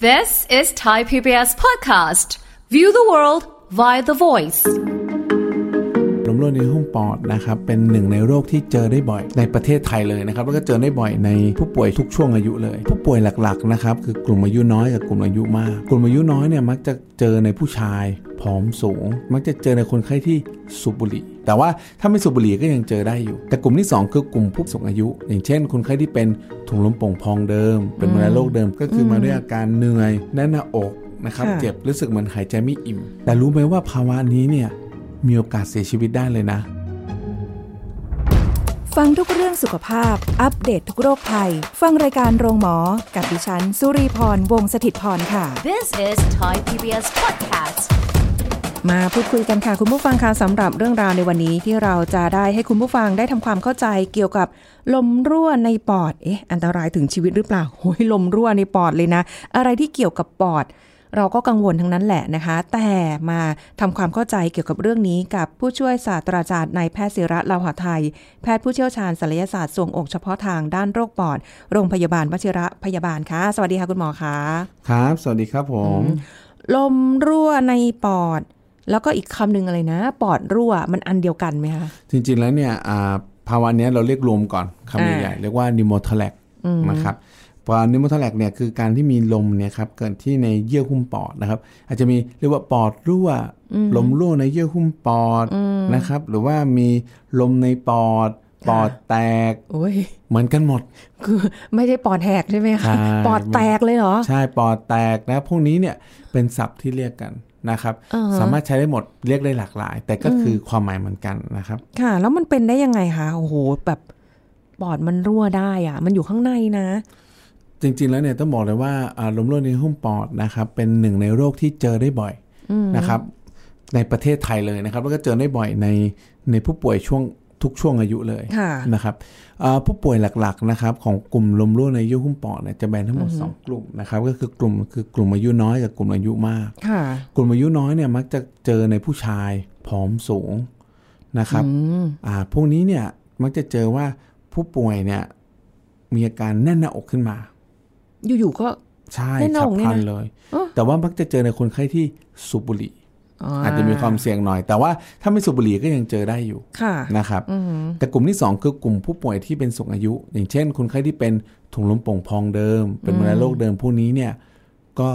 This is Thai PBS Podcast. View the world via the voice. ลมโรคในหุ้มปอดนะครับเป็นหนึ่งในโรคที่เจอได้บ่อยในประเทศไทยเลยนะครับแล้วก็เจอได้บ่อยในผู้ป่วยทุกช่วงอายุเลย ผู้ป่วยหลักๆนะครับคือกลุ่มอายุน้อยกับกลุ่มอายุมาก กลุ่มอายุน้อยเนี่ยมักจะเจอในผู้ชายผอมสูง มักจะเจอในคนไข้ที่สูบบุหรี่ แต่ว่าถ้าไม่สูบบุหรี่ก็ยังเจอได้อยู่ แต่กลุ่มที่ 2 คือกลุ่มผู้สูงอายุ อย่างเช่น คนไข้ที่เป็นถุงลมโป่งพองเดิม เป็นมะเร็งโรคเดิมก็คือมาด้วยอาการเหนื่อยแน่นหน้าอกนะครับค่ะเจ็บรู้สึกเหมือนหายใจไม่อิ่ม แต่รู้ไหมว่าภาวะนี้เนี่ยมีโอกาสเสียชีวิตได้เลยนะ ฟังทุกเรื่องสุขภาพ อัปเดตททุกโรคภัย ฟังรายการโรงหมอ กับดิฉัน สุรีพร วงศิตพรค่ะ This is Thai PBS Podcast. มาพูดคุยกันค่ะ คุณผู้ฟังคะสำหรับเรื่องราวในวันนี้ที่เราจะได้ให้คุณผู้ฟังได้ทำความเข้าใจเกี่ยวกับลมรั่วในปอดเอ๊ะอันตรายถึงชีวิตหรือเปล่าโอ้ยลมรั่วในปอดเลยนะ อะไรที่เกี่ยวกับปอด เราก็กังวลทั้งนั้นแหละนะคะ แต่มาทำความเข้าใจเกี่ยวกับเรื่องนี้กับผู้ช่วยศาสตราจารย์นายแพทย์ศิระลาหาไทย แพทย์ผู้เชี่ยวชาญศัลยศาสตร์ส่วงอกเฉพาะทางด้านโรคปอด โรงพยาบาลวชิระพยาบาลค่ะสวัสดีค่ะคุณหมอคะครับ สวัสดีครับผม ลมรั่วในปอด แล้วก็อีกคำหนึ่งอะไรนะ ปอดรั่วมันอันเดียวกันไหมคะ จริง ๆ แล้วเนี่ยอ่าภาวะเนี้ยเราเรียกรวมก่อนคำอ่าใหญ่ๆเรียกว่านิโมท l ลกนะครับพอนิโมท l ลกเนี่ยคือการที่มีลมเนี่ยครับเกิดที่ในเยื่อหุ้มปอดนะครับ อาจจะมีเรียกว่าปอดรั่ว ลมรั่วในเยื่อหุ้มปอดนะครับ หรือว่ามีลมในปอด ปอดแตกโอ้ยเหมือนกันหมด คือไม่ได้ปอดแหกใช่ไหมใช่คะปอดแตกเลยเหรอ ใช่ปอดแตกนะพวกนี้เนี่ยเป็นศัพท์ที่เรียกกัน นะครับอ่าฮะสามารถใช้ได้หมดเรียกได้หลากหลาย แต่ก็คือความหมายเหมือนกันนะครับ ค่ะ แล้วมันเป็นได้ยังไงคะโอ้โหแบบปอดมันรั่วได้อะมันอยู่ข้างในนะ จริงๆแล้วเนี่ยต้องบอกเลยว่าอ่าลมรั่วในหุ้มปอดนะครับ เป็นหนึ่งในโรคที่เจอได้บ่อยนะครับ ในประเทศไทยเลยนะครับ แล้วก็เจอได้บ่อยในในผู้ป่วยช่วง ทุกช่วงอายุเลยค่ะนะครับอ่าผู้ป่วยหลักๆนะครับของกลุ่มลมรั่วในเยื่อหุ้มปอดเนี่ยจะแบ่งทั้งหมด 2 กลุ่มนะครับก็คือกลุ่มคือกลุ่มอายุน้อยกับกลุ่มอายุมากค่ะกลุ่มอายุน้อยเนี่ยมักจะเจอในผู้ชายผอมสูงนะครับอ่าพวกนี้เนี่ยมักจะเจอว่าผู้ป่วยเนี่ยมีอาการแน่นหน้าอกขึ้นมา อยู่ๆก็ใช่แน่นหน้าฉัอบกเนี่ยพลันนะเลยเอ้อแต่ว่ามักจะเจอในคนไข้ที่สูบบุหรี่ อาอาจจะมีความเสี่ยงหน่อย แต่ว่าถ้าไม่สูบบุหรี่ก็ยังเจอได้อยู่ค่ะนะครับแต่กลุ่มที่สองคือกลุ่มผู้ป่วยที่เป็นสูงอายุ อย่างเช่น คนไข้ที่เป็นถุงลมโป่งพองเดิม เป็นมะเร็งโรคเดิมพวกนี้เนี่ยก็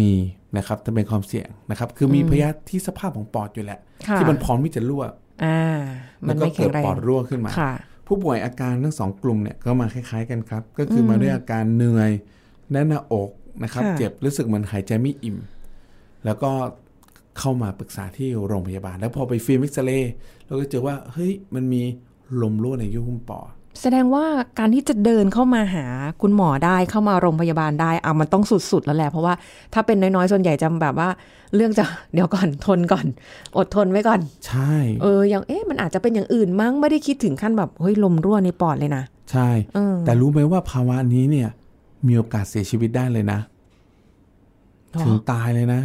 มีนะครับจะเป็นความเสี่ยงนะครับ คือมีพยาธิที่สภาพของปอดอยู่แหละค่ะที่มันพร้อมที่จะรั่วอ่ามัแล้นวก็ไม่แข็เกิงดแรงปอดรั่วขึ้นมาค่ะผู้ป่วยอาการทั้งสองกลุ่มเนี่ยก็มาคล้าย ๆกันครับ ก็คือมาด้วยอาการเหนื่อยแน่นหน้าอกนะครับค่ะเจ็บรู้สึกเหมือนหายใจไม่อิ่ม แล้วก็ เข้ามาปรึกษาที่โรงพยาบาล แล้วพอไปฟิล์มเอ็กซเรย์เราก็เจอว่าเฮ้ยมันมีลมรั่วในเยื่อหุ้มปอดแสดงว่าการที่จะเดินเข้ามาหาคุณหมอได้เข้ามาโรงพยาบาลได้อะมันต้องสุดๆแล้วแหละเพราะว่าถ้าเป็นน้อยๆส่วนใหญ่จะแบบว่า เรื่องจะเดี๋ยวก่อนทนก่อน อดทนไว้ก่อน ใช่เอออย่างเอ๊ะมันอาจจะเป็นอย่างอื่นมั้งไม่ได้คิดถึงขั้นแบบเฮ้ยลมรั่วในปอดเลยนะใช่เออแต่รู้ไหมว่าภาวะนี้เนี่ย มีโอกาสเสียชีวิตได้เลยนะหรอถึงตายเลยนะ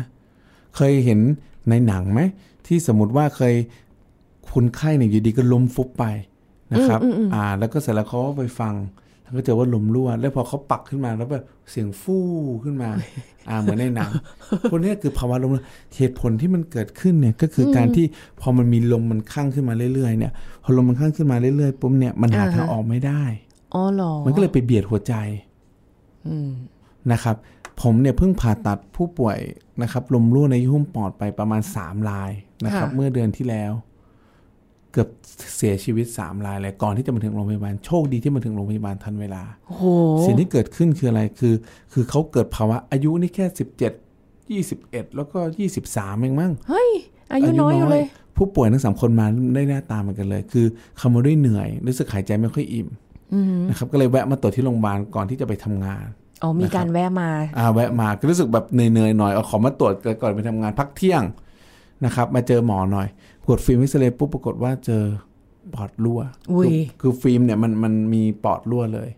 เคยเห็นในหนังไหมที่สมมติว่าเคยคนไข้เนี่ยอยู่ดีก็ล้มฟุบไปนะครับ อ่า แล้วก็เสร็จแล้วเขาก็ไปฟังแล้วก็เจอว่าลมรั่วแล้วพอเขาปักขึ้นมาแล้วแบบเสียงฟู่ขึ้นมา อ่าเหมือนในหนังพวกเนี้ยคือภาวะลมรั่วเหตุผลที่มันเกิดขึ้นเนี่ยก็คือการที่พอมันมีลมมันข้างขึ้นมาเรื่อยๆเนี่ยพอลมมันข้างขึ้นมาเรื่อยๆปุ๊บเนี่ยมันหาทางออกไม่ได้อ๋อเหรอมันก็เลยไปเบียดหัวใจนะครับ ผมเนี่ยเพิ่งผ่าตัดผู้ป่วยนะครับลมรั่วในหุ้มปอดไปประมาณ 3 รายนะครับค่ะเมื่อเดือนที่แล้ว เกือบเสียชีวิต 3 รายเลยก่อนที่จะมาถึงโรงพยาบาลโชคดีที่มาถึงโรงพยาบาลทันเวลาโอ้โหสิ่งที่เกิดขึ้นคืออะไรคือ คือเขาเกิดภาวะอายุนี่แค่สิบเจ็ดยี่สิบเอ็ดแล้วก็ยี่สิบสามเองมั้งเฮ้ยอายุน้อยอยู่เลย ผู้ป่วยทั้งสามคนมาได้หน้าตาเหมือนกันเลย คือเขามาด้วยเหนื่อยรู้สึกหายใจไม่ค่อยอิ่มนะครับก็เลยแวะมาตรวจที่โรงพยาบาลก่อนที่จะไปทำงาน อ๋อมีการแวะมาอ่าแวะมาก็รู้สึกแบบเหนื่อยๆหน่อยเอาขอมาตรวจก่อนไปทำงานพักเที่ยงนะครับ มาเจอหมอหน่อยกดฟิล์มเอ็กซเรย์ปุ๊บปรากฏว่าเจอปอดรั่วอุ้ยคือคือฟิล์มเนี่ยมันมันมีปอดรั่วเลย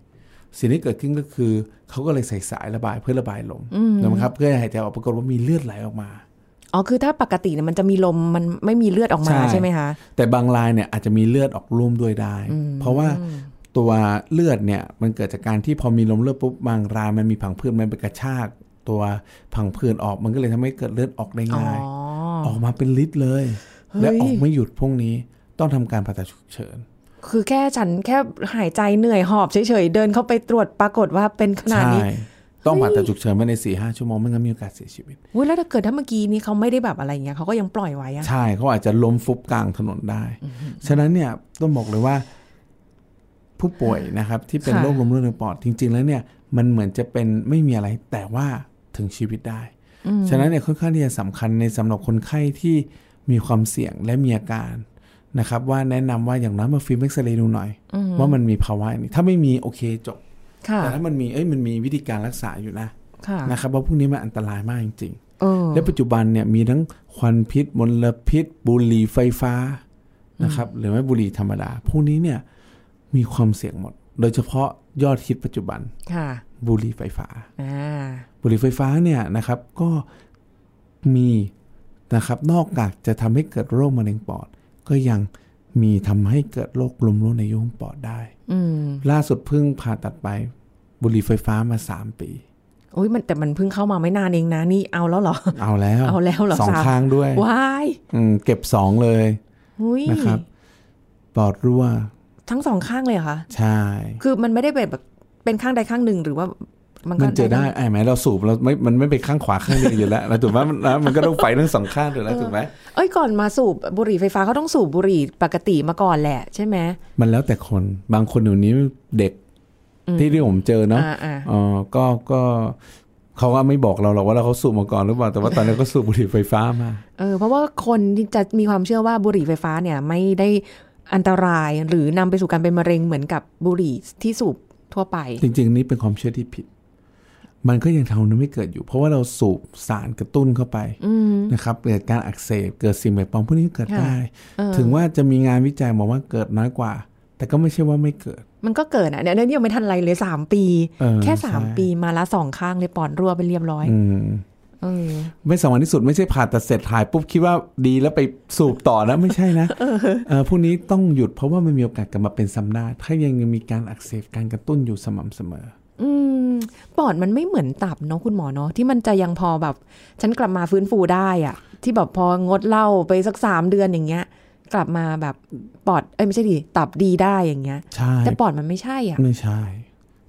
สิ่งที่เกิดขึ้นก็คือเขาก็เลยใส่สายระบายเพื่อระบายลมนะครับ เพื่อให้หายใจออกปรากฏว่ามีเลือดไหลออกมาอ๋อคือถ้าปกติเนี่ยมันจะมีลมมันไม่มีเลือดออกมาใช่ใช่ไหมคะแต่บางรายเนี่ยอาจจะมีเลือดออกร่วมด้วยได้ เพราะว่า ตัวเลือดเนี่ยมันเกิดจากการที่พอมีลมเลือดปุ๊บบางรายมันมีผังผืดมันไปกระชาก ตัวพังผืดออกมันก็เลยทำให้เกิดเลือดออกได้อ๋อง่ายออกมาเป็นลิตรเลยเฮ้ยและออกไม่หยุดพวกนี้ต้องทำการผ่าตัดฉุกเฉิน คือแค่ฉันแค่หายใจเหนื่อยหอบเฉยๆเดินเข้าไปตรวจปรากฏว่าเป็นขนาดใช่นี้ต้องผ่าตัดฉุกเฉินภายในสี่ห้าชั่วโมงไม่งั้นมีโอกาสเสียชีวิตอุ้ยแล้วถ้าเกิดถ้าเมื่อกี้นี้เขาไม่ได้แบบอะไรเงี้ยเขาก็ยังปล่อยไว้อะใช่เขาอาจจะล้มฟุบกลางถนนได้ ฉะนั้นเนี่ยต้องบอกเลยว่า ผู้ป่วยนะครับ ที่เป็นค่ะโรคลมเลือดในปอดจริง ๆ แล้วเนี่ยมันเหมือนจะเป็นไม่มีอะไรแต่ว่าถึงชีวิตได้ ฉะนั้นเนี่ยค่อนข้างที่จะสำคัญในสำหรับคนไข้ที่มีความเสี่ยงและมีอาการนะครับ ว่าแนะนำว่าอย่างน้อยมาฟิล์มเอ็กซเรย์ดูหน่อย ว่ามันมีภาวะนี้ถ้าไม่มีโอเคจบค่ะแต่ถ้ามันมีเอ้ยมันมีวิธีการรักษาอยู่นะค่ะนะครับว่าพวกนี้มันอันตรายมากจริงๆเออและปัจจุบันเนี่ยมีทั้งควันพิษมลพิษ บุหรี่ไฟฟ้านะครับหรือไม่บุหรี่ธรรมดาพวกนี้เนี่ย มีความเสี่ยงหมด โดยเฉพาะยอดฮิตปัจจุบันค่ะบุหรี่ไฟฟ้าอ่าบุหรี่ไฟฟ้าเนี่ยนะครับก็มีนะครับนอกจากจะทำให้เกิดโรคมะเร็งปอด ก็ยังมีทำให้เกิดโรคลมรั่วในยุงปอดได้อืมล่าสุดเพิ่งผ่าตัดไปบุหรี่ไฟฟ้ามาสามปีอุ้ยมันแต่มันเพิ่งเข้ามาไม่นานเองนะนี่เอาแล้วเหรอ เอาแล้ว เอาแล้วเหรอสองสามข้างด้วยว้ายอืมเก็บสองเลยอุ้ยนะครับปอดรั่ว ทั้งสองข้างเลยเหรอคะใช่ คือมันไม่ได้แบบแบบเป็นข้างใดข้างหนึ่งหรือว่ามันก็มันเจอได้ไอ้ไหมเราสูบเราไม่ มันไม่ไปข้างขวาข้างเดียวอยู่แล้วเราถูกไหมมันแล้วมันก็ต้องไฟทั้งสองข้างถูกแล้วถูกไหมเอ้ยก่อนมาสูบบุหรี่ไฟฟ้าเขาต้องสูบบุหรี่ปกติมาก่อนแหละใช่ไหมมันแล้วแต่คนบางคนเดี๋ยวนี้เด็กที่ที่ผมเจอเนาะอ่าอ่าเออก็ก็เขาก็ไม่บอกเราหรอกว่าเราเขาสูบมาก่อนหรือเปล่าแต่ว่าตอนนี้ก็สูบบุหรี่ไฟฟ้ามาเออเพราะว่าคนที่จะมีความเชื่อว่าบุหรี่ไฟฟ้าเนี่ยไม่ได้ อันตรายหรือนำไปสู่การเป็นมะเร็งเหมือนกับบุหรี่ที่สูบทั่วไป จริง ๆ นี่เป็นความเชื่อที่ผิด มันก็ยังทำให้เกิดอยู่ เพราะว่าเราสูบสารกระตุ้นเข้าไปนะครับเกิดการอักเสบเกิดสิ่งแปลกปลอมพวกนี้ก็เกิดค่ะได้ ถึงว่าจะมีงานวิจัยบอกว่าเกิดน้อยกว่า แต่ก็ไม่ใช่ว่าไม่เกิด มันก็เกิดอะเนี่ยเนี่ยยังไม่ทันไรเลยสามปีเออแค่สามใช่ปีมาละสองข้างเลยปอดรั่วไปเรียบร้อยอืมเออ ไม่สำคัญที่สุดไม่ใช่ผ่าตัดเสร็จถ่ายปุ๊บคิดว่าดีแล้วไปสูบต่อนะไม่ใช่นะเออพวกนี้ต้องหยุดเพราะว่ามันมีโอกาสกลับมาเป็นซ้ำได้ถ้ายังมีการอักเสบการกระตุ้นอยู่สม่ำเสมออืมปอดมันไม่เหมือนตับเนาะคุณหมอเนาะที่มันจะยังพอแบบ ฉันกลับมาฟื้นฟูได้อะที่แบบพองดเหล้าไปสักสามเดือนอย่างเงี้ย กลับมาแบบปอดเอ้ยไม่ใช่ดิตับดีได้อย่างเงี้ยใช่แต่ปอดมันไม่ใช่อะ ไม่ใช่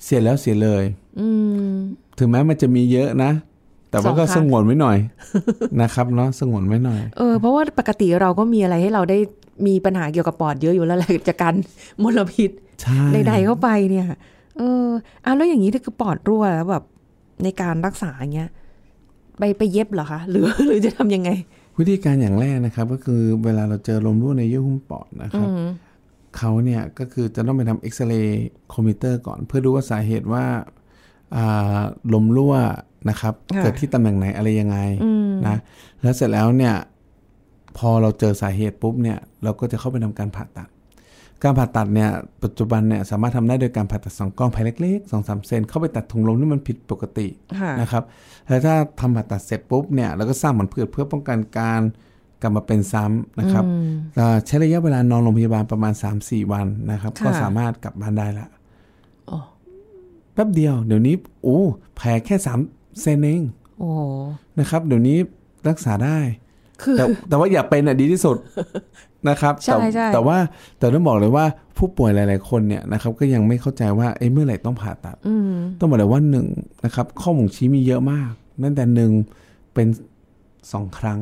เสียแล้วเสียเลย อืมถึงแม้มันจะมีเยอะนะ แต่ว่าก็สองสข้างงวนไว้หน่อยนะครับเนาะสงวนไว้หน่อย เออเพราะว่าปกติเราก็มีอะไรให้เราได้มีปัญหาเกี่ยวกับปอดเยอะอยู่แล้วแหละจากการมลพิษใช่ใดๆเข้าไปเนี่ย เอออะแล้วอย่างนี้ถ้าคือปอดรั่วแล้วแบบในการรักษาอย่างเงี้ยไปไปเย็บเหรอคะ หรือหรือจะทำยังไง วิธีการอย่างแรกนะครับ ก็คือเวลาเราเจอลมรั่วในเยื่อหุ้มปอดนะครับเขาเนี่ยก็คือจะต้องไปทำเอ็กซเรย์คอมพิวเตอร์ก่อน เพื่อดูว่าสาเหตุว่าอ่าลมรั่ว นะครับค่ะเกิดที่ตำแหน่งไหนอะไรยังไงนะแล้วเสร็จแล้วเนี่ย พอเราเจอสาเหตุปุ๊บเนี่ย เราก็จะเข้าไปทำการผ่าตัด การผ่าตัดเนี่ย ปัจจุบันเนี่ยสามารถทำได้โดยการผ่าตัดสองกล้องแผลเล็กๆสองสามเซนเข้าไปตัดถุงลมที่มันผิดปกติค่ะนะครับแล้วถ้าทำผ่าตัดเสร็จปุ๊บเนี่ยเราก็สร้างผันผืดเพื่อป้องกันการกลับมาเป็นซ้ำนะครับเอ่อใช้ระยะเวลานอนโรงพยาบาลประมาณ 3-4 วันนะครับค่ะก็สามารถกลับบ้านได้ละอ๋อแป๊บเดียว เดี๋ยวนี้โอ้แผลแค่3 เซนเองโอ้โหนะครับ เดี๋ยวนี้รักษาได้คือแต่แต่ว่าอย่าเป็นอะดีที่สุดนะครับใช่แต่ใช่แต่ว่าแต่ต้องบอกเลยว่าผู้ป่วยหลาย ๆ คนเนี่ยนะครับ ก็ยังไม่เข้าใจว่าเอ้เมื่อไหร่ต้องผ่าตัดอืมต้องบอกเลยว่าหนึ่งนะครับ ข้อบ่งชี้มีเยอะมากนั่นแต่หนึ่งเป็นสองครั้ง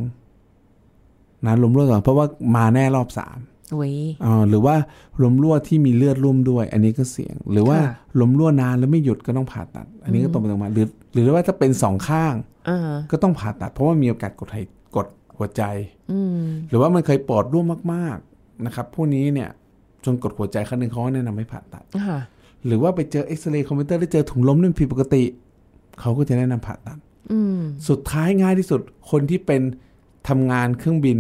นะลมรั่วสองเพราะว่ามาแน่รอบสาม เว้ยอ่าหรือว่าลมรั่วที่มีเลือดร่วมด้วย อันนี้ก็เสี่ยง หรือว่าค่ะลมรั่วนานแล้วไม่หยุดก็ต้องผ่าตัด อันนี้ก็ตรงไปตรงมาหรือ หรือว่าถ้าเป็นสองข้างอ่าก็ต้องผ่าตัด เพราะว่ามีโอกาสกดไหกดหัวใจอืมหรือว่ามันเคยปอดรั่วมาก ๆนะครับพวกนี้เนี่ยจนกดหัวใจครั้งหนึ่งเขาก็แนะนำให้ผ่าตัดค่ะหรือว่าไปเจอเอ็กซเรย์คอมพิวเตอร์แล้วเจอถุงลมนี่มันผิดปกติเขาก็จะแนะนำผ่าตัดอืมสุดท้ายง่ายที่สุดคนที่เป็นทำงานเครื่องบิน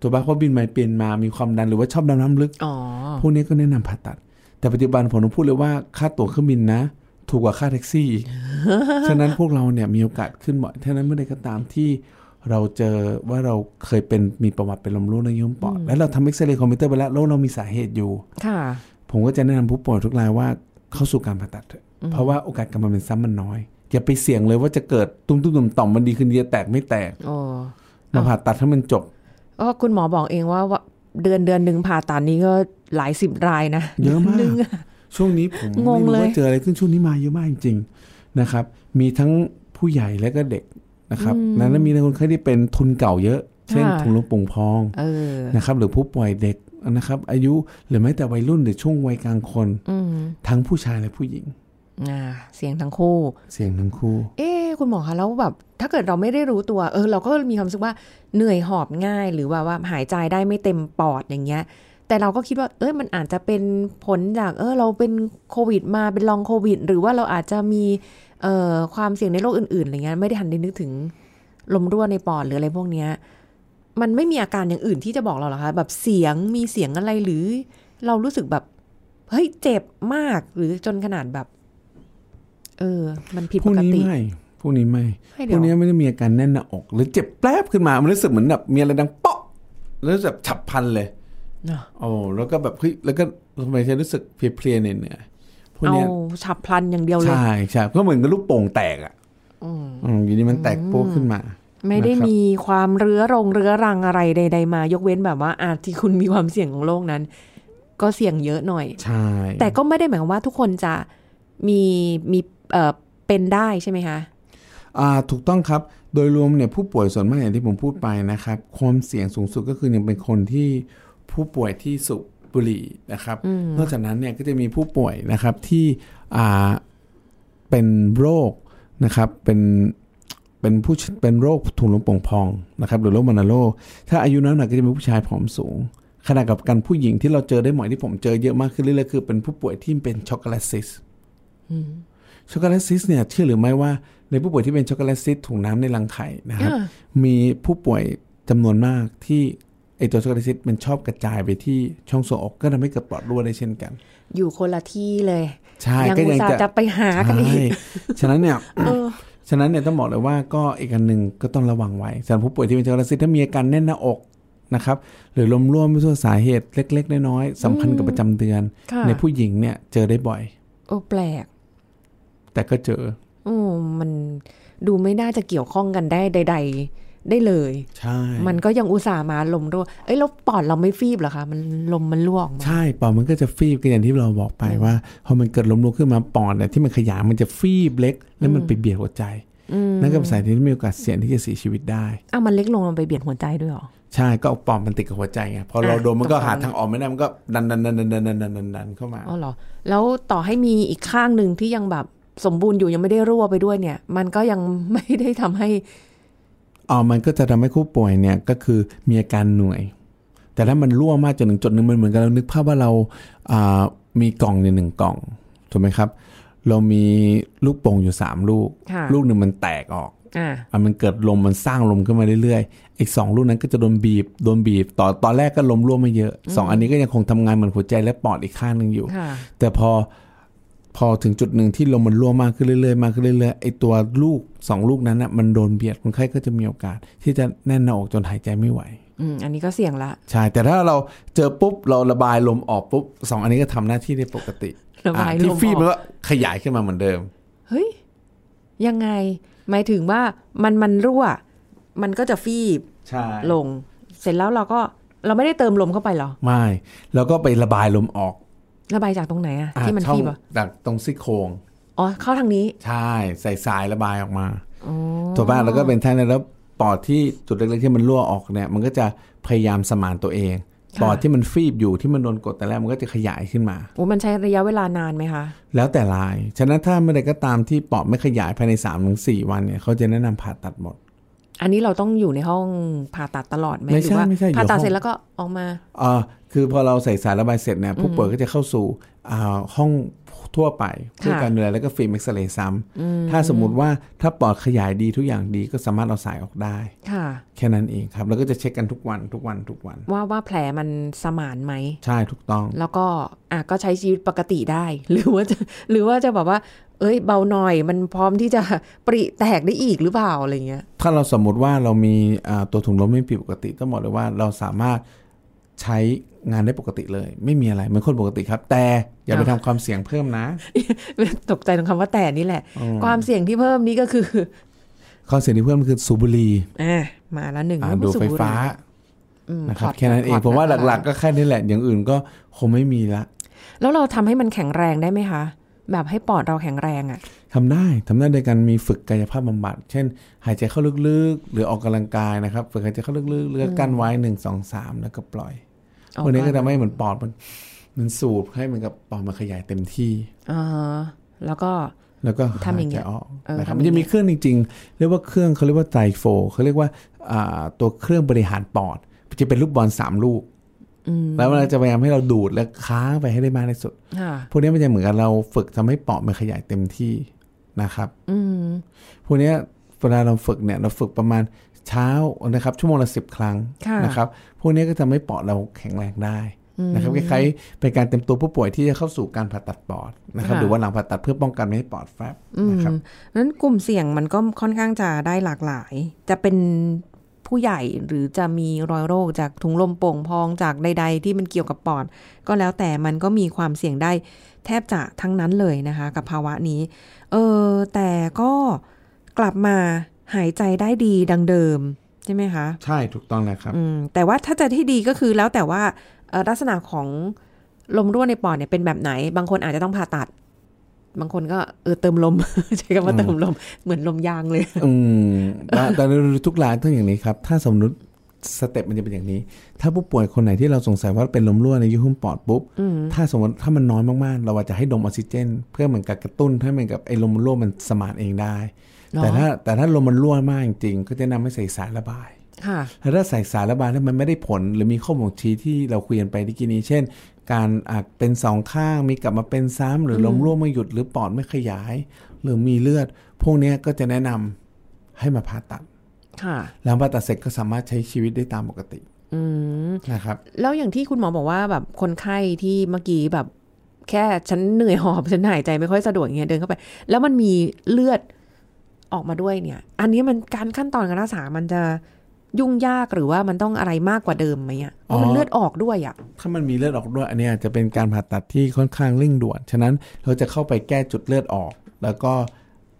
ตัวบ้าเพราะบินไปเปลี่ยนมามีความดันหรือว่าชอบดำน้ำลึกอ๋อพวกนี้ก็แนะนำผ่าตัด แต่ปัจจุบันผมต้องพูดเลยว่าค่าตั๋วเครื่องบินนะ ถูกกว่าค่าแท็กซี่อีกฉะนั้นพวกเราเนี่ยมีโอกาสขึ้นบ่อยเท่านั้นเมื่อใดก็ตามที่เราเจอว่าเราเคยเป็นมีประวัติเป็นลมรั่วในเยื่อหุ้มปอด แล้วเราทำเอ็กซเรย์คอมพิวเตอร์ไปแล้วแล้วเรามีสาเหตุอยู่ ค่ะ ผมก็จะแนะนำผู้ป่วยทุกรายว่าเข้าสู่การผ่าตัดเถอะเพราะว่าโอกาสกลับมาเป็นซ้ำมันน้อย อย่าไปเสี่ยงเลยว่าจะเกิดตุ้มตุ้มต่อมต่อมมันดีขึ้นดีจะแตกไม่แตกโอ้มาผ่าตัดให้มันจบ ก็คุณหมอบอกเองว่าว่าเดือนเดือนหนึ่งผ่าตัดนี้ก็หลายสิบรายนะ เยอะมากดืนหนึ่งะช่วงนี้ผมงงไม่รู้เลยว่าเจออะไรขึ้นช่วงนี้มาเยอะมากจริงๆนะครับ มีทั้งผู้ใหญ่และก็เด็กนะครับนั้นมีคนไข้ที่เป็นทุนเก่าเยอะ เช่นถุงลมโป่งพองเออนะครับ หรือผู้ป่วยเด็กนะครับ อายุหรือแม้แต่วัยรุ่นหรือช่วงวัยกลางคนอืมทั้งผู้ชายและผู้หญิงอ่า เสียงทั้งคู่ เสี่ยงทั้งคู่ เอ๊ะคุณหมอคะแล้วแบบ ถ้าเกิดเราไม่ได้รู้ตัว เออ เราก็มีความรู้สึกว่าเหนื่อยหอบง่าย หรือว่าว่าหายใจได้ไม่เต็มปอดอย่างเงี้ย แต่เราก็คิดว่า เอ้ยมันอาจจะเป็นผลจาก เออ เราเป็นโควิดมาเป็นลองโควิด หรือว่าเราอาจจะมีเอ่อความเสี่ยงในโรคอื่นๆอะไรเงี้ยไม่ได้ทันได้นึกถึงลมรั่วในปอดหรืออะไรพวกเนี้ย มันไม่มีอาการอย่างอื่นที่จะบอกเราเหรอคะแบบเสียงมีเสียงอะไรหรือ เรารู้สึกแบบเฮ้ยเจ็บมากหรือจนขนาดแบบ เออ มันผิดพปวกกนี้ติไม่พวกนี้ไม่ให้พเดี๋ยววกนี้ไม่ได้มีอาการแน่นหน้าอก หรือเจ็บแป๊บขึ้นมา มันรู้สึกเหมือนแบบมีอะไรดังเปาะแล้วแบบฉับพลันเลยเนอะโอ้แล้วก็แบบเฮ้ยแล้วก็ทำไมฉันรู้สึกเพลียๆเหนื่อยๆพวกเอาเนี้ยฉับพลันอย่างเดียวเลย ใช่ใช่ก็เหมือนกับลูกโป่งแตกอะอืมอืมอยู่ดีมันแตกโป๊กขึ้นมา ไม่ได้นะครับมีความเรื้อรงเรื้อรังอะไรใด ๆ มา ยกเว้นแบบว่าอาที่คุณมีความเสี่ยงของโรคนั้น ก็เสี่ยงเยอะหน่อย ใช่ แต่ก็ไม่ได้หมายความว่าทุกคนจะมีมี เอ่อเป็นได้ใช่ไหมคะอ่าถูกต้องครับ โดยรวมเนี่ยผู้ป่วยส่วนมากอย่างที่ผมพูดไปนะครับ ความเสี่ยงสูงสุดก็คือยังเป็นคนที่ผู้ป่วยที่สูบบุหรี่นะครับ นอกจากนั้นเนี่ยก็จะมีผู้ป่วยนะครับที่อ่าเป็นโรคนะครับเป็นเป็นผู้เป็นโรคถุงลมโป่งพองนะครับหรือโรคมานาโรคถ้าอายุน้อยหน่อยก็จะเป็นผู้ชายผอมสูงขณะกับการผู้หญิงที่เราเจอได้บ่อยที่ผมเจอเยอะมากขึ้นเรื่อยๆคือเป็นผู้ป่วยที่เป็น chocolate cyst chocolate cyst เนี่ยเชื่อหรือไม่ว่าในผู้ป่วยที่เป็น chocolate cyst ถุงน้ำในรังไข่นะครับอ่ามีผู้ป่วยจำนวนมากที่ไอตัว chocolate cyst มันชอบกระจายไปที่ช่องทรวงอกก็ทำให้เกิดปอดรั่วได้เช่นกัน อยู่คนละที่เลยใช่ยังก็อุยัตงส่าจะห์จะไปหากันอีใช่กฉะนั้นเนี่ยเออฉะนั้นเนี่ยต้องบอกเลยว่าก็อีกอันหนึ่งก็ต้องระวังไว้สำหรับผู้ป่วยที่เป็นช็อกโกแลตซิสถ้ามีอาการแน่นหน้าอกนะครับหรือลมร่วมไม่ทราบสาเหตุเล็ก ๆ น้อยๆสัมพันธ์กับประจำเดือนค่ะในผู้หญิงเนี่ยเจอได้บ่อย โอ้แปลก แต่ก็เจออืมันดูไม่น่าจะเกี่ยวข้องกันได้ใด ๆ ได้เลย ใช่ มันก็ยังอุตส่าห์มาลมรั่วเอ้ยแล้วปอดเราไม่ฟีบเหรอคะ มันลมมันรั่วออกมาใช่ปอดมันก็จะฟีบก็อย่างที่เราบอกไปว่าพอมันเกิดลมรั่วขึ้นมาปอดเนี่ยที่มันขยายมันจะฟีบเล็ก แล้วมันไปเบียดหัวใจนั่นก็เป็นสาเหตุที่มีโอกาสเสี่ยงที่จะเสียชีวิตได้อ้าวมันเล็กลงมันไปเบียดหัวใจด้วยหรอใช่ก็ปอดมันติดกับหัวใจไงพอเราโดนมันก็หาทางออกไม่ได้มันก็ดันดันดันดันดันดันดันเข้ามาอ๋อเหรอแล้วต่อให้มีอีกข้างหนึ่งที่ยังแบบ สมบูรณ์อยู่ยังไม่ได้รั่วไปด้วยเนี่ย มันก็ยังไม่ได้ทำให้อ๋อมันก็จะทำให้ผู้ป่วยเนี่ยก็คือมีอาการเหนื่อยแต่ถ้ามันรั่วมากจนถึงจุดหนึ่งมันเหมือนกับเรานึกภาพว่าเราอ่ามีกล่องในหนึ่งกล่องถูกไหมครับ เรามีลูกโป่งอยู่สามลูกค่ะลูกหนึ่งมันแตกออกอ่าอะมันเกิดลมมันสร้างลมขึ้นมาเรื่อยๆ อีกสองลูกนั้นก็จะโดนบีบโดนบีบ ต่อตอนแรกก็ลมรั่วไม่เยอะสองอันนี้ก็ยังคงทำงานเหมือนหัวใจและปอดอีกข้างหนึ่งอยู่ค่ะแต่พอ พอถึงจุดหนึ่งที่ลมมันรั่วมากขึ้นเรื่อยๆมากขึ้นเรื่อยๆไอตัวลูกสองลูกนั้นน่ะมันโดนเบียดคนไข้ก็จะมีโอกาส ที่จะแน่นหน้าอกจนหายใจไม่ไหวอืมอันนี้ก็เสี่ยงละใช่แต่ถ้าเราเจอปุ๊บเราระบายลมออกปุ๊บสองอันนี้ก็ทำหน้าที่ได้ปกติระบายอะลที่มฟีบอมันอกก็ขยายขึ้นมาเหมือนเดิม เฮ้ย ยังไง หมายถึงว่ามันมันรั่ว มันก็จะฟีบใช่ลง เสร็จแล้วเราก็เราไม่ได้เติมลมเข้าไปเหรอ ไม่ แล้วก็ไประบายลมออก ระบายจากตรงไหนอะอะที่มันช่องฟีบอะจากตรงซี่โครงอ๋อเข้าทางนี้ ใช่ใส่สายระบายออกมาอ๋อถูกป่ะแล้วก็เป็นแท่งแล้วปอดที่จุดเล็กๆที่มันรั่วออกเนี่ย มันก็จะพยายามสมานตัวเองปอดที่มันฟีบอยู่ที่มันโดนกดแต่แรกมันก็จะขยายขึ้นมาโอ้มันใช้ระยะเวลานานไหมคะ แล้วแต่ราย ฉะนั้นถ้าเมื่อใดก็ตามที่ปอดไม่ขยายภายใน3าถึงสวันเนี่ยเขาจะแนะนำผ่าตัดหมด อันนี้เราต้องอยู่ในห้องผ่าตัดตลอดไหมไม่หรืใช่ว่าไม่ใช่อยู่ผ่าตัดห้องเสร็จแล้วก็ออกมาอ่า คือพอเราใส่สายระบายเสร็จเนี่ยผู้ป่วยก็จะเข้าสู่อ่าห้องทั่วไปเพื่อการดูแลแล้วก็ฟิล์มเอ็กซเรย์ซ้ำถ้าสมมุติว่าถ้าปอดขยายดีทุกอย่างดีก็สามารถเอาสายออกได้ค่ะแค่นั้นเองครับ แล้วก็จะเช็คกันทุกวันทุกวันทุกวัน ว่าว่าแผลมันสมานไหม ใช่ถูกต้อง แล้วก็อะก็ใช้ชีวิตปกติได้ หรือว่าจะหรือว่าจะแบบว่า เอ้ยเบาหน่อยมันพร้อมที่จะปริแตกได้อีกหรือเปล่าอะไรเงี้ย ถ้าเราสมมติว่าเรามีอ่าตัวถุงลมไม่ผิดปกติต้องบอกเลยว่าเราสามารถใช้ งานได้ปกติเลย ไม่มีอะไรเหมือนคนปกติครับ แต่อย่าไปทำความเสี่ยงเพิ่มนะ ตกใจตรงคำว่าแต่นี่แหละ ความเสี่ยงที่เพิ่มนี่ก็คือ ความเสี่ยงที่เพิ่มคือสูบบุหรี่อ่ามาแล้วหนึ่งอ่าแล้วดูสูบไฟบุหรี่ฟ้าอืมนะครับพร์ตแค่นั้นเองพร์ตผมว่านะคะหลัก ๆ ก็แค่นี้แหละอย่างอื่นก็คงไม่มีละ แล้วเราทำให้มันแข็งแรงได้ไหมคะแบบให้ปอดเราแข็งแรงอะทำได้ทำได้โดยการมีฝึกกายภาพบำบัด เช่น หายใจเข้าลึกๆ หรือออกกำลังกายนะครับ ฝึกหายใจเข้าลึกๆเลือกกั้นไว้หนึ่งสองสามแล้วก็ปล่อยออก พวกนี้ก็กำลังทำให้เหมือนปอดมันมันสูบให้เหมันกับปอดมันขยายเต็มที่อ่าแล้วก็แล้วก็ทำอย่างเงี้หายยใจออกเออนะครับทำมันอย่าจะงเงี้มียเครื่องจริงๆ เรียกว่าเครื่องเขาเรียกว่าไตรโฟเขาเรียกว่าอ่าตัวเครื่องบริหารปอด จะเป็นลูกบอลสามลูกอืมแล้วมันจะพยายามให้เราดูดและค้างไปให้ได้มากที่สุดค่ะพวกนี้มันจะเหมือนกับเราฝึกทำให้ปอดมันขยายเต็มที่นะครับ อืมพวกเนี้ยเวลาเราฝึกเนี่ย เราฝึกประมาณ เช้านะครับชั่วโมงละสิบครั้งค่ะนะครับพวกนี้ก็ทำให้ปอดเราแข็งแรงได้นะครับคล้ายๆเป็นการเต็มตัวผู้ป่วยที่จะเข้าสู่การผ่าตัดปอดนะครับค่ะหรือว่าหลังผ่าตัดเพื่อป้องกันไม่ให้ปอดแฟบนะครับเพราะฉะนั้นกลุ่มเสี่ยงมันก็ค่อนข้างจะได้หลากหลาย จะเป็นผู้ใหญ่หรือจะมีรอยโรคจากถุงลมโป่งพองจากใด ๆ ที่มันเกี่ยวกับปอด ก็แล้วแต่มันก็มีความเสี่ยงได้แทบจะทั้งนั้นเลยนะคะ กับภาวะนี้ เออแต่ก็กลับมา หายใจได้ดีดังเดิม ใช่ไหมคะ ใช่ถูกต้องนะครับอืมแต่ว่าถ้าจะที่ดีก็คือแล้วแต่ว่าเอ่อลักษณะของลมรั่วในปอดเนี่ยเป็นแบบไหน บางคนอาจจะต้องผ่าตัด บางคนก็เออเติมลม ใช้คำว่าเติมลมเหมือนลมยางเลย อืมแต่แต่ทุกรายต้องอย่างนี้ครับ ถ้าสมมติสเต็ปมันจะเป็นอย่างนี้ ถ้าผู้ป่วยคนไหนที่เราสงสัยว่าเป็นลมรั่วในยุหุ้มปอดปุ๊บ ถ้าสมมติถ้ามันน้อยมากๆ เราอาจจะให้ดมออกซิเจน เพื่อเหมือนกับกระตุ้นให้เหมือนกับไอ้ลมรั่วมันสมานเองได้หรอ แต่ถ้าแต่ถ้าลมมันรั่วมากจริงๆก็จะแนะนำให้ใส่สายระบายค่ะแล้วถ้าใส่สายระบายแล้วมันไม่ได้ผล หรือมีข้อบ่งชี้ที่เราคุยกันไปที่กี้นี้ เช่น การอาจเป็นสองข้างมีกลับมาเป็นซ้ำหรือลมรั่วไม่หยุดหรือปอดไม่ขยาย หรือมีเลือด พวกเนี้ยก็จะแนะนำให้มาผ่าตัดค่ะหลังผ่าตัดเสร็จก็สามารถใช้ชีวิตได้ตามปกติอืมนะครับ แล้วอย่างที่คุณหมอบอกว่าแบบคนไข้ที่เมื่อกี้แบบแค่ฉันเหนื่อยหอบฉันหายใจไม่ค่อยสะดวกอย่างเงี้ยเดินเข้าไป แล้วมันมีเลือด ออกมาด้วยเนี่ย อันนี้มันการขั้นตอนการรักษา มันจะยุ่งยากหรือว่ามันต้องอะไรมากกว่าเดิมไหมอะเพราะมันอ๋อเลือดออกด้วยอะ ถ้ามันมีเลือดออกด้วย อันเนี้ยจะเป็นการผ่าตัดที่ค่อนข้างเร่งด่วน ฉะนั้นเราจะเข้าไปแก้จุดเลือดออก แล้วก็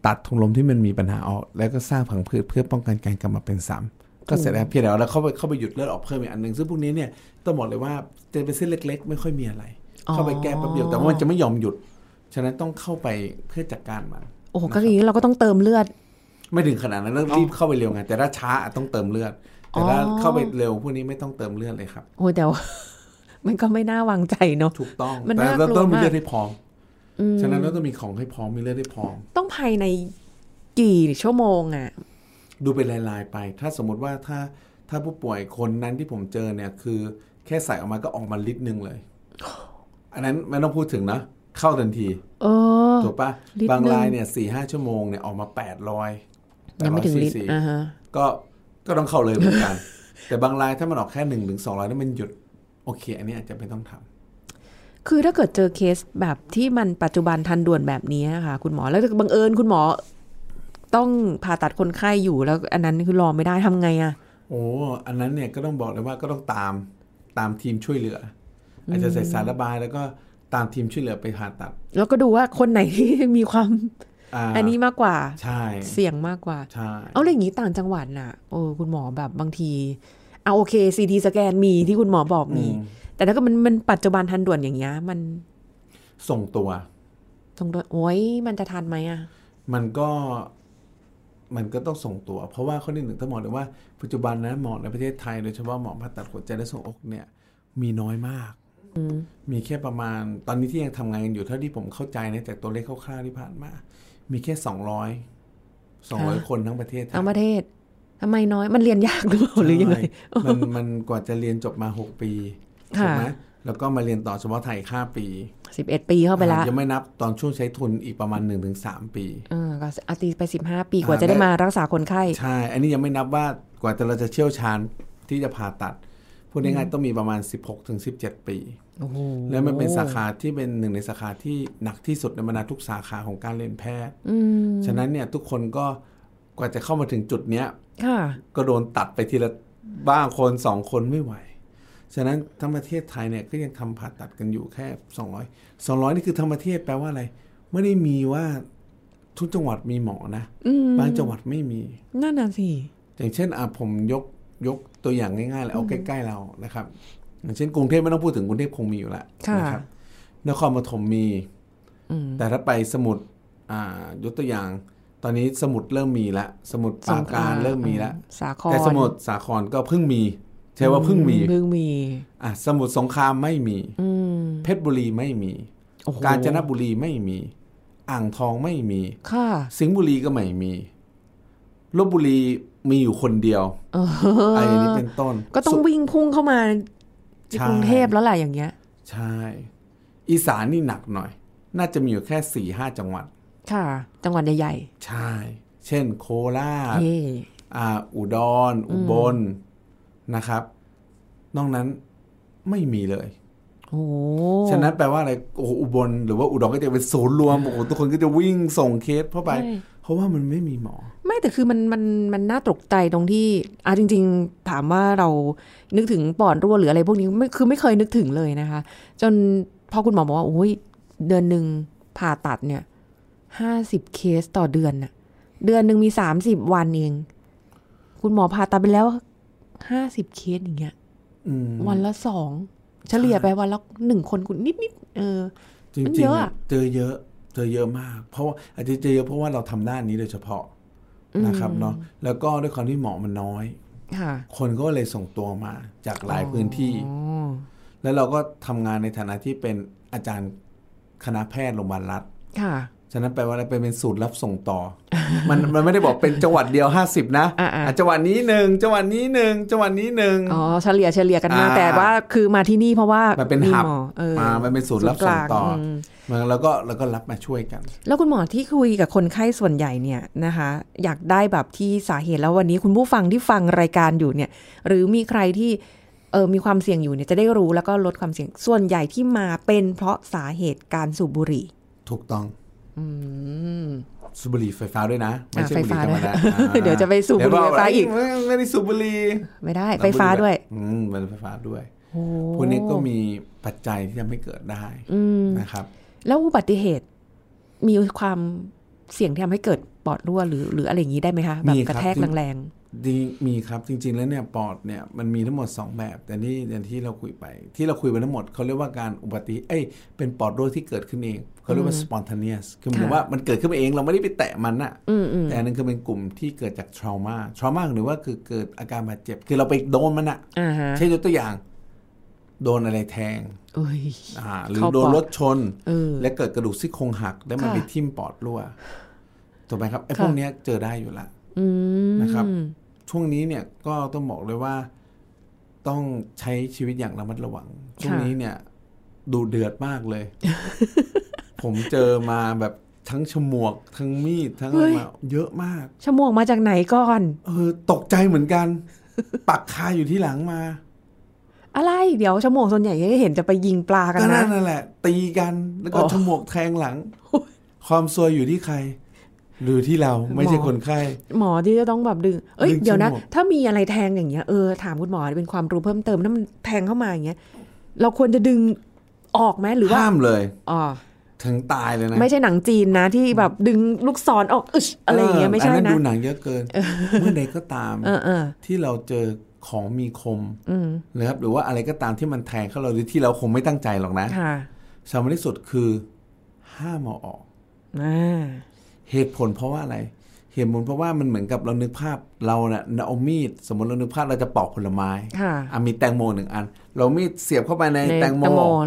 ตัดถุงลมที่มันมีปัญหาออก แล้วก็สร้างผังผืดเพื่อป้องกันการกลับมาเป็นซ้ำก็เสร็จแล้วเพียงแต่ว่าเราเข้าไปเข้าไปหยุดเลือดออกเพิ่มอีกอันหนึ่งซึ่งพวกนี้เนี่ยต้องบอกเลยว่าจะเป็นเส้นเล็ก ๆ ไม่ค่อยมีอะไรอ๋อเข้าไปแก้แป๊บเดียวแต่ว่ามันจะไม่ยอมหยุด ฉะนั้นต้องเข้าไปเพื่อจัดการมันโอ้โหก็อย่างนี้เราก็ต้องเติมเลือด ไม่ถึงขนาดนั้นต้องรีบเข้าไปเร็วไงแต่ถ้าช้าอาจต้องเติมเลือด แต่ถ้าอ๋อเข้าไปเร็วพวกนี้ไม่ต้องเติมเลือดเลยครับโอ้ยแต่ว่ามันก็ไม่น่าวางใจเนาะถูกต้องมันแต่น่ากลัเราวต้องมีมากเลือดให้พร้อมฉะนั้นเราต้องมีของให้พร้อมมีเลือดให้พร้อม ต้องภายในกี่ชั่วโมงอะดูเป็นลายๆไป ถ้าสมมติว่าถ้าถ้าผู้ป่วยคนนั้นที่ผมเจอเนี่ย คือ แค่ใส่ออกมาก็ออกมาลิตรหนึ่งเลย อันนั้นไม่ต้องพูดถึงนะ เข้าทันทีเออถูกปะลิตรบางหนึ่งรายเนี่ยสี่ห้าชั่วโมงเนี่ยออกมาแปดร้อยยังไม่ถึงลิตรอ่าฮะก็ก็ต้องเข้าเลยเหมือนกัน แต่บางรายถ้ามันออกแค่หนึ่งถึงสองร้อยแล้วมันหยุด โอเค อันนี้อาจจะไม่ต้องทำคือถ้าเกิดเจอเคสแบบที่มันปัจจุบันทันด่วนแบบนี้ค่ะคุณหมอแล้วบังเอิญคุณหมอ ต้องผ่าตัดคนไข้อยู่แล้ว อันนั้นคือรอไม่ได้ทำไงอะโอ้อันนั้นเนี่ยก็ต้องบอกเลยว่าก็ต้องตามตามทีมช่วยเหลือออาจจะใส่สารระบายแล้วก็ ตามทีมช่วยเหลือไปผ่าตัด แล้วก็ดูว่าคนไหนที่มีความาอันนี้มากกว่าใช่เสี่ยงมากกว่าใช่เอาอะไรอย่างนี้ต่างจังหวัดน่ะโอ้คุณหมอแบบบางทีเอาโอเคซีทีสแกนมีที่คุณหมอบอกมีอืมแต่ถ้าเก็มันมันปัจจุบันทันด่วนอย่างเงี้ยมันส่งตัวตรงโอ้ยมันจะทันไหมอะมันก็มันก็ต้องส่งตัว เพราะว่าข้อที่หนึ่งต้องบอกเลยว่าปัจจุบันนะหมอในประเทศไทยโดยเฉพาะหมอผ่าตัดหัวใจและทรวงอกเนี่ย มีน้อยมาก มีแค่ประมาณตอนนี้ที่ยังทำงานกันอยู่เท่าที่ผมเข้าใจนะจากตัวเลขคร่าวๆที่ผ่านมา มีแค่สองร้อยสองร้อยคนทั้งประเทศไทยทั้งประเทศทำไมน้อยมันเรียนยากหรือเปล่าหรือยังไงใช่มันมันกว่าจะเรียนจบมาหกปีค่ะถูกไหมแล้วก็มาเรียนต่อเฉพาะไทยอีกห้าปีสิบเอ็ดปีเข้าไปละยังไม่นับตอนช่วงใช้ทุนอีกประมาณ1นถึงสปีเออก็อาตีไปสิบห้าปีกว่าอ่าจะได้และมารักษาคนไข้ ใช่ อันนี้ยังไม่นับว่ากว่าจะเราจะเชี่ยวชาญที่จะผ่าตัด พูดง่ายๆต้องมีประมาณ 16ถึง17 ปีโอ้โหแล้วมันเป็นสาขาที่เป็นหนึ่งในสาขาที่หนักที่สุดในบรรดาทุกสาขาของการเรียนแพทย์อืมฉะนั้นเนี่ยทุกคนก็กว่าจะเข้ามาถึงจุดเนี้ยค่ะก็โดนตัดไปทีละบ้างคนสองคนไม่ไหว ฉะนั้นทั้งประเทศไทยเนี่ยก็ยังทำผ่าตัดกันอยู่แค่ 200 200 นี่คือทั้งประเทศแปลว่าอะไร ไม่ได้มีว่าทุกจังหวัดมีหมอนะ บางจังหวัดไม่มี นั่นน่ะสิ อย่างเช่นอะผมยก ยกตัวอย่างง่ายๆเลยเอาใกล้ ๆ เรานะครับอย่างเช่นกรุงเทพไม่ต้องพูดถึงกรุงเทพคงมีอยู่แล้วค่ะนะครับนครปฐมมีแต่ถ้าไปสมุทรอ่ายกตัวอย่าง ตอนนี้สมุทรเริ่มมีละสมุทรปราการเริ่มมีละสาครแต่สมุทรสาครก็เพิ่งมีใช่ว่าเพิ่งมีเพิ่งมีอะสมุทรสงครามไม่มีอืมเพชรบุรีไม่มีโอ้โหกาญจนบุรีไม่มี อ่างทองไม่มีค่ะสิงห์บุรีก็ไม่มีลบบุรีมีอยู่คนเดียวเอออะไรอย่างนี้เป็นต้น ก็ต้องสุวิ่งพุ่งเข้ามาในใช่กรุงเทพแล้วแหละอย่างเงี้ย ใช่ อีสานนี่หนักหน่อย น่าจะมีอยู่แค่สี่ห้าจังหวัด ค่ะ จังหวัดใหญ่ใช่ เช่น โคราชๆเย่อ่าอุดรอุบลนะครับ นอกนั้นไม่มีเลยโอ้โหฉะนั้นแปลว่าอะไรโอ้โหอุบลหรือว่าอุดรก็จะเป็นศูนย์รวมโอ้โหทุกคนก็จะวิ่งส่งเคสเข้าไปใช่เพราะว่ามันไม่มีหมอไม่ แต่คือมันมันมันน่าตกใจตรงที่อะจริง ๆ ถามว่าเรานึกถึงปอดรั่วหรืออะไรพวกนี้ไม่คือไม่เคยนึกถึงเลยนะคะ จนพอคุณหมอบอกว่าโอ้ยเดือนหนึ่งผ่าตัดเนี่ยห้าสิบเคสต่อเดือนน่ะ เดือนหนึ่งมีสามสิบวันเอง คุณหมอผ่าตัดไปแล้วห้าสิบเคสอย่างเงี้ยอืมวันละสองเฉลี่ยไปวันละหนึ่งคนคุณนิดนิดๆเออจริงมันๆเยอะอะอะเจอเยอะเจอเยอะมาก เพราะว่าอาจจะเจอเยอะเพราะว่าเราทำด้านนี้โดยเฉพาะ นะครับเนาะแล้วก็ด้วยความที่หมอมันน้อยค่ะคนก็เลยส่งตัวมาจากหลายพื้นที่อ๋อแล้วเราก็ทำงานในฐานะที่เป็นอาจารย์คณะแพทย์โรงพยาบาลรัฐค่ะ ฉะนั้นแปลว่าอะไรเป็นเป็นสูตรรับส่งต่อ มันมันไม่ได้บอกเป็นจังหวัดเดียวห้าสิบนะอ่าๆอะจังหวัดนี้หนึ่งจังหวัดนี้หนึ่งจังหวัดนี้หนึ่งอ๋อเฉลี่ยเฉลี่ยกันมาอ่าแต่ว่าคือมาที่นี่เพราะว่ามันเป็นมีหับหมอเออมามันเป็นศูนย์รับส่งต่อศูนย์กลางอืมมันแล้วก็แล้วก็รับมาช่วยกัน แล้วคุณหมอที่คุยกับคนไข้ส่วนใหญ่เนี่ยนะคะ อยากได้แบบที่สาเหตุแล้ววันนี้คุณผู้ฟังที่ฟังรายการอยู่เนี่ย หรือมีใครที่เออมีความเสี่ยงอยู่เนี่ยจะได้รู้แล้วก็ลดความเสี่ยงส่วนใหญ่ที่มาเป็นเพราะสาเหตุการสูบบุหรี่ ถูกต้องอืม สูบบุหรี่ไฟฟ้าด้วยนะ ไม่ใช่อะบุหรี่ธรรมดาไฟฟ้าด้วยอ่าเดี๋ยวจะไปสูบบุหรี่เดี๋ยวไฟฟ้าอีกไม่ไม่ได้สูบบุหรี่ไม่ได้ไฟฟ้าด้วย อืมเป็นไฟฟ้าด้วยโอ้พวกนี้ก็มีปัจจัยที่ทำให้เกิดได้อืมนะครับ แล้วอุบัติเหตุมีความเสี่ยงที่ทำให้เกิดปอดรั่วหรือหรืออะไรอย่างนี้ได้ไหมคะแบบมีกครัระบแทกที่แรง ดีมีครับจริง ๆ แล้วเนี่ยปอดเนี่ยมันมีทั้งหมด 2 แบบแต่นี่อย่างที่เราคุยไป ที่เราคุยไปทั้งหมดเขาเรียกว่าการอุบัติเอ้ยเป็นปอดรั่วที่เกิดขึ้นเองเขาเรียกว่า spontaneous คือหมายถึงว่ามันเกิดขึ้นมาเองเราไม่ได้ไปแตะมันน่ะๆอืมอืมแต่อันนึงคือเป็นกลุ่มที่เกิดจาก trauma trauma หรือว่าคือเกิดอาการบาดเจ็บ คือเราไปโดนมันอะอ่าฮะเช่นยกตัวอย่าง โดนอะไรแทงเอ้ยอ่าหรือเข้าปอดโดนรถชนเออและเกิดกระดูกซี่โครงหักแล้วมันค่ะไปทิ่มปอดรั่วถูกไหมครับไอ้ค่ะพวกเนี้ยเจอได้อยู่ละอืม นะครับ ช่วงนี้เนี่ยก็ต้องบอกเลยว่าต้องใช้ชีวิตอย่างระมัดระวัง ช่วงนี้เนี่ย ดูเดือดมากเลย ผมเจอมาแบบทั้งฉมวก ทั้งมีด ทั้งอะไรมาเยอะมากชั่วโมงมาจากไหนก่อน เออ ตกใจเหมือนกัน ปักคาอยู่ที่หลังมา อะไร เดี๋ยวชั่วโมงส่วนใหญ่จะเห็นจะไปยิงปลากันก็นะนั่นแหละ ตีกันแล้วก็อ๋อฉมวกแทงหลัง ความซวยอยู่ที่ใคร หรือที่เราไม่ใช่หมอคนไข้ หมอที่จะต้องแบบดึง เอ้ยดึงเดี๋ยวนะชั่วโมงถ้ามีอะไรแทงอย่างเงี้ยเออถามคุณหมอเป็นความรู้เพิ่มเติมถ้ามันแทงเข้ามาอย่างเงี้ยเราควรจะดึงออกไหมหรือว่าห้ามเลยอ๋อถึงตายเลยนะ ไม่ใช่หนังจีนนะที่แบบดึงลูกศรออกอึชอะไรอย่างเงี้ยไม่ใช่อันะดูหนังเยอะเกิน เมื่อใดก็ตามเออเออที่เราเจอของมีคมอืมนะครับหรือว่าอะไรก็ตามที่มันแทงเข้าเราหรือที่เราคงไม่ตั้งใจหรอกนะค่ะสำคัญที่สุดคือห้ามเอาออกอ่า เหตุผลเพราะว่าอะไร เหตุผลเพราะว่ามันเหมือนกับเรานึกภาพเราเนี่ยเอามีดสมมติเรานึกภาพเราจะปอกผลไม้ค่ะอะมีแตงโมหนึ่งอัน เรามีดเสียบเข้าไปในในแตงโม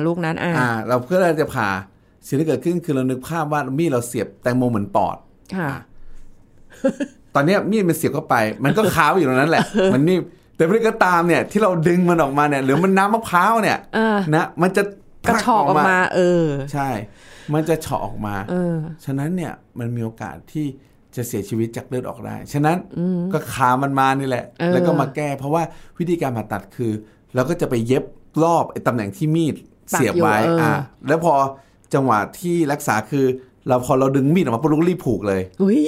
ลูกนั้นอ่าอ่าเราเพื่อเราจะผ่าสิ่งที่เกิดขึ้นคือเรานึกภาพว่ามีดเราเสียบแตงโมเหมือนปอดค่ะตอนเนี้ยมีดมันเสียบเข้าไป มันก็ค้าอยู่ตรงนั้นแหละ มันนี่มแต่เมื่อก็ตามเนี่ยที่เราดึงมันออกมาเนี่ย หรือมันน้ำมะพร้าวเนี่ยเออนะมันจะ กระชอกออกมา เออ ใช่ มันจะเฉาะออกมาเออฉะนั้นเนี่ยมันมีโอกาสที่จะเสียชีวิตจากเลือดออกได้ ฉะนั้นก็ขามันมานี่แหละเออแล้วก็มาแก้ เพราะว่าวิธีการผ่าตัดคือเราก็จะไปเย็บรอบไอ้ตำแหน่งที่มีดเสียบไว้ปักอยู่เอออ่อะแล้วพอจังหวะที่รักษาคือ เราพอเราดึงมีดออกมาปุ๊บเราก็รีบผูกเลยอุ้ย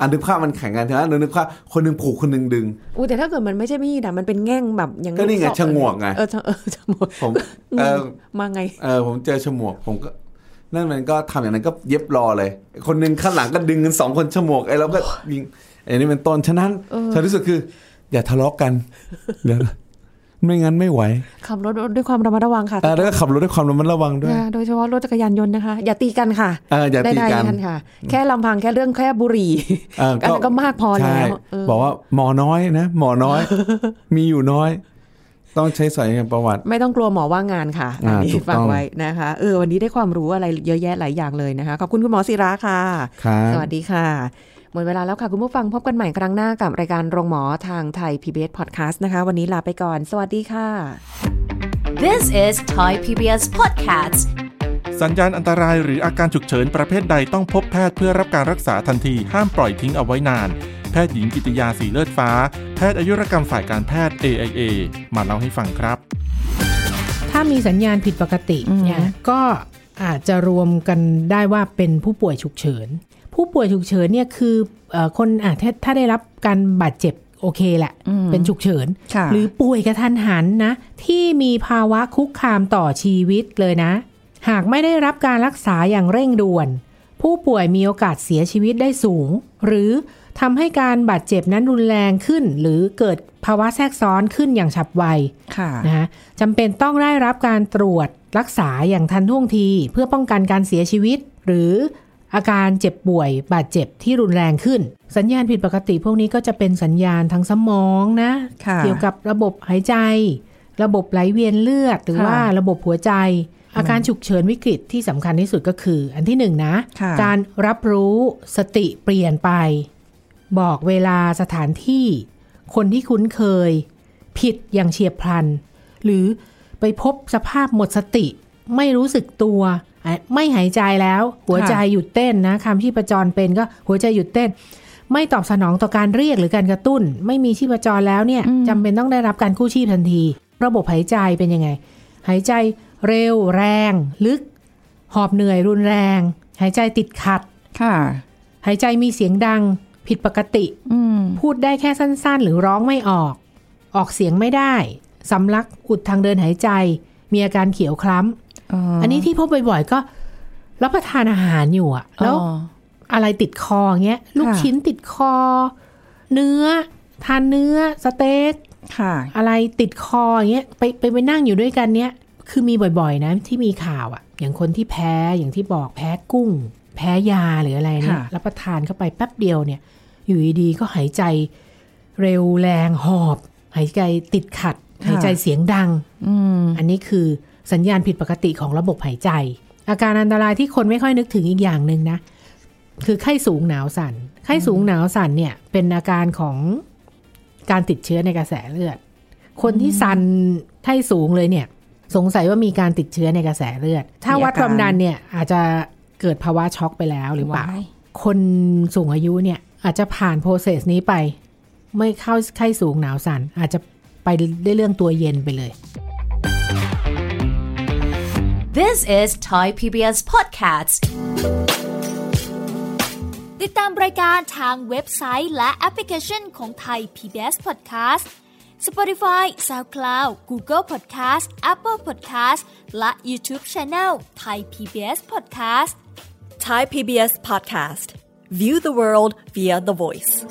อันนึกภาพมันแข่งกันใช่ไหมนึกภาพคนหนึงผูกคนหนึงดึงอู้แต่ถ้าเกิดมันไม่ใช่มีดอะมันเป็นแง่งแบบอย่างก็นี่ไงลูศรฉงวกไงเออเออฉงวกผมเออมาไงเออผมเจอฉมวกผมก็นั่นมันก็ทำอย่างนั้นก็เย็บรอเลย คนหนึ่งข้างหลังก็ดึงกันสองคนฉมวกไอ้เราก็ยิงไอ้นี่เป็นต้นฉะนั้นฉันรู้สึกคือ อย่าทะเลาะกันเดี๋ยว ไม่งั้นไม่ไหว ขับรถด้วยความระมัดระวังค่ะเออแล้วก็ขับรถด้วยความระมัดระวังด้วยนะโดยเฉพาะรถจักรยานยนต์นะคะ อย่าตีกันค่ะเอออย่าตีได้กันๆค่ะ แค่ลำพังแค่เรื่องแค่บุหรี่เอออันนั้นก็มากพอใช่แล้วเออบอกว่าหมอน้อยนะ หมอน้อย มีอยู่น้อย ต้องใช้สายงานประวัติ ไม่ต้องกลัวหมอว่างงานค่ะอ่าอันนี้ถูกต้องฟังไว้นะคะเออวันนี้ได้ความรู้อะไรเยอะแยะหลายอย่างเลยนะคะขอบคุณคุณหมอศิระค่ะครับสวัสดีค่ะ หมดเวลาแล้วค่ะ คุณผู้ฟังพบกันใหม่ครั้งหน้ากับรายการโรงหมอทางไทย PBS Podcast นะคะ วันนี้ลาไปก่อน สวัสดีค่ะ This is Thai PBS Podcast สัญญาณอันตรายหรืออาการฉุกเฉินประเภทใดต้องพบแพทย์เพื่อรับการรักษาทันทีห้ามปล่อยทิ้งเอาไว้นาน แพทย์หญิงกิติยาสีเลือดฟ้า แพทย์อายุรกรรมฝ่ายการแพทย์ AIA มาเล่าให้ฟังครับ ถ้ามีสัญญาณผิดปกติอืมเนี่ยก็อาจจะรวมกันได้ว่าเป็นผู้ป่วยฉุกเฉิน ผู้ป่วยฉุกเฉินเนี่ยคือเออคนอะถ้าถ้าได้รับการบาดเจ็บโอเคแหละ เป็นฉุกเฉินค่ะหรือป่วยกระทันหันนะ ที่มีภาวะคุกคามต่อชีวิตเลยนะ หากไม่ได้รับการรักษาอย่างเร่งด่วน ผู้ป่วยมีโอกาสเสียชีวิตได้สูง หรือทำให้การบาดเจ็บนั้นรุนแรงขึ้น หรือเกิดภาวะแทรกซ้อนขึ้นอย่างฉับไวค่ะนะคะจำเป็นต้องได้รับการตรวจรักษาอย่างทันท่วงที เพื่อป้องกันการเสียชีวิต หรือ อาการเจ็บป่วยบาดเจ็บที่รุนแรงขึ้น สัญญาณผิดปกติพวกนี้ก็จะเป็นสัญญาณทางสมองนะค่ะเกี่ยวกับระบบหายใจ ระบบไหลเวียนเลือด หรือค่ะว่าระบบหัวใจ อาการฉุกเฉินวิกฤตที่สำคัญที่สุดก็คือ อันที่หนึ่งนะค่ะการรับรู้สติเปลี่ยนไป บอกเวลาสถานที่ คนที่คุ้นเคย ผิดอย่างเฉียบพลัน หรือไปพบสภาพหมดสติ ไม่รู้สึกตัวอะ ไม่หายใจแล้ว หัวใจหยุดเต้นนะคำที่ประจรเป็นก็หัวใจหยุดเต้น ไม่ตอบสนองต่อการเรียกหรือการกระตุ้น ไม่มีชีพจรแล้วเนี่ยจำเป็นต้องได้รับการกู้ชีพทันที ระบบหายใจเป็นยังไง หายใจเร็วแรง ลึก หอบเหนื่อยรุนแรง หายใจติดขัด ค่ะ หายใจมีเสียงดังผิดปกติอืมพูดได้แค่สั้นๆ หรือร้องไม่ออก ออกเสียงไม่ได้สำลักอุดทางเดินหายใจ มีอาการเขียวคล้ำ อันนี้ที่พบบ่อยๆก็รับประทานอาหารอยู่อะแล้วอะไรติดคออย่างเงี้ย ลูกชิ้นติดคอ เนื้อ ทานเนื้อสเต็กค่ะอะไรติดคออย่างเงี้ยไปไปไปนั่งอยู่ด้วยกันเนี้ยคือมีบ่อยๆ นะ ที่มีข่าวอะ่ะอย่างคนที่แพ้อย่างที่บอกแพ้กุ้ง แพ้ยาหรืออะไรเนี่ยค่ะรับประทานเข้าไปแป๊บเดียวเนี่ย อยู่ดีๆก็หายใจเร็วแรงหอบ หายใจติดขัด หายใจเสียงดังอืมอันนี้คือ สัญญาณผิดปกติของระบบหายใจ อาการอันตรายที่คนไม่ค่อยนึกถึงอีกอย่างหนึ่งนะ คือไข้สูงหนาวสัน่น ไข้สูงหนาวสั่นเนี่ยเป็นอาการของการติดเชื้อในกระแสเลือด คนที่สันไข้สูงเลยเนี่ย สงสัยว่ามีการติดเชื้อในกระแสเลือด ถ้าวัดความดันเนี่ยอาจจะเกิดภาวะช็อกไปแล้วหรือเปล่าว้ายคนสูงอายุเนี่ยอาจจะผ่านโปรเซสนี้ไป ไม่เข้าไข้สูงหนาวสัน่นอาจจะไปได้เรื่องตัวเย็นไปเลย This is Thai PBS Podcast ติดตามรายการทางเว็บไซต์และแอปพลิเคชันของไทย PBS Podcast Spotify SoundCloud Google Podcast Apple Podcast และ YouTube Channel Thai PBS Podcast Thai PBS podcast. View the world via the voice.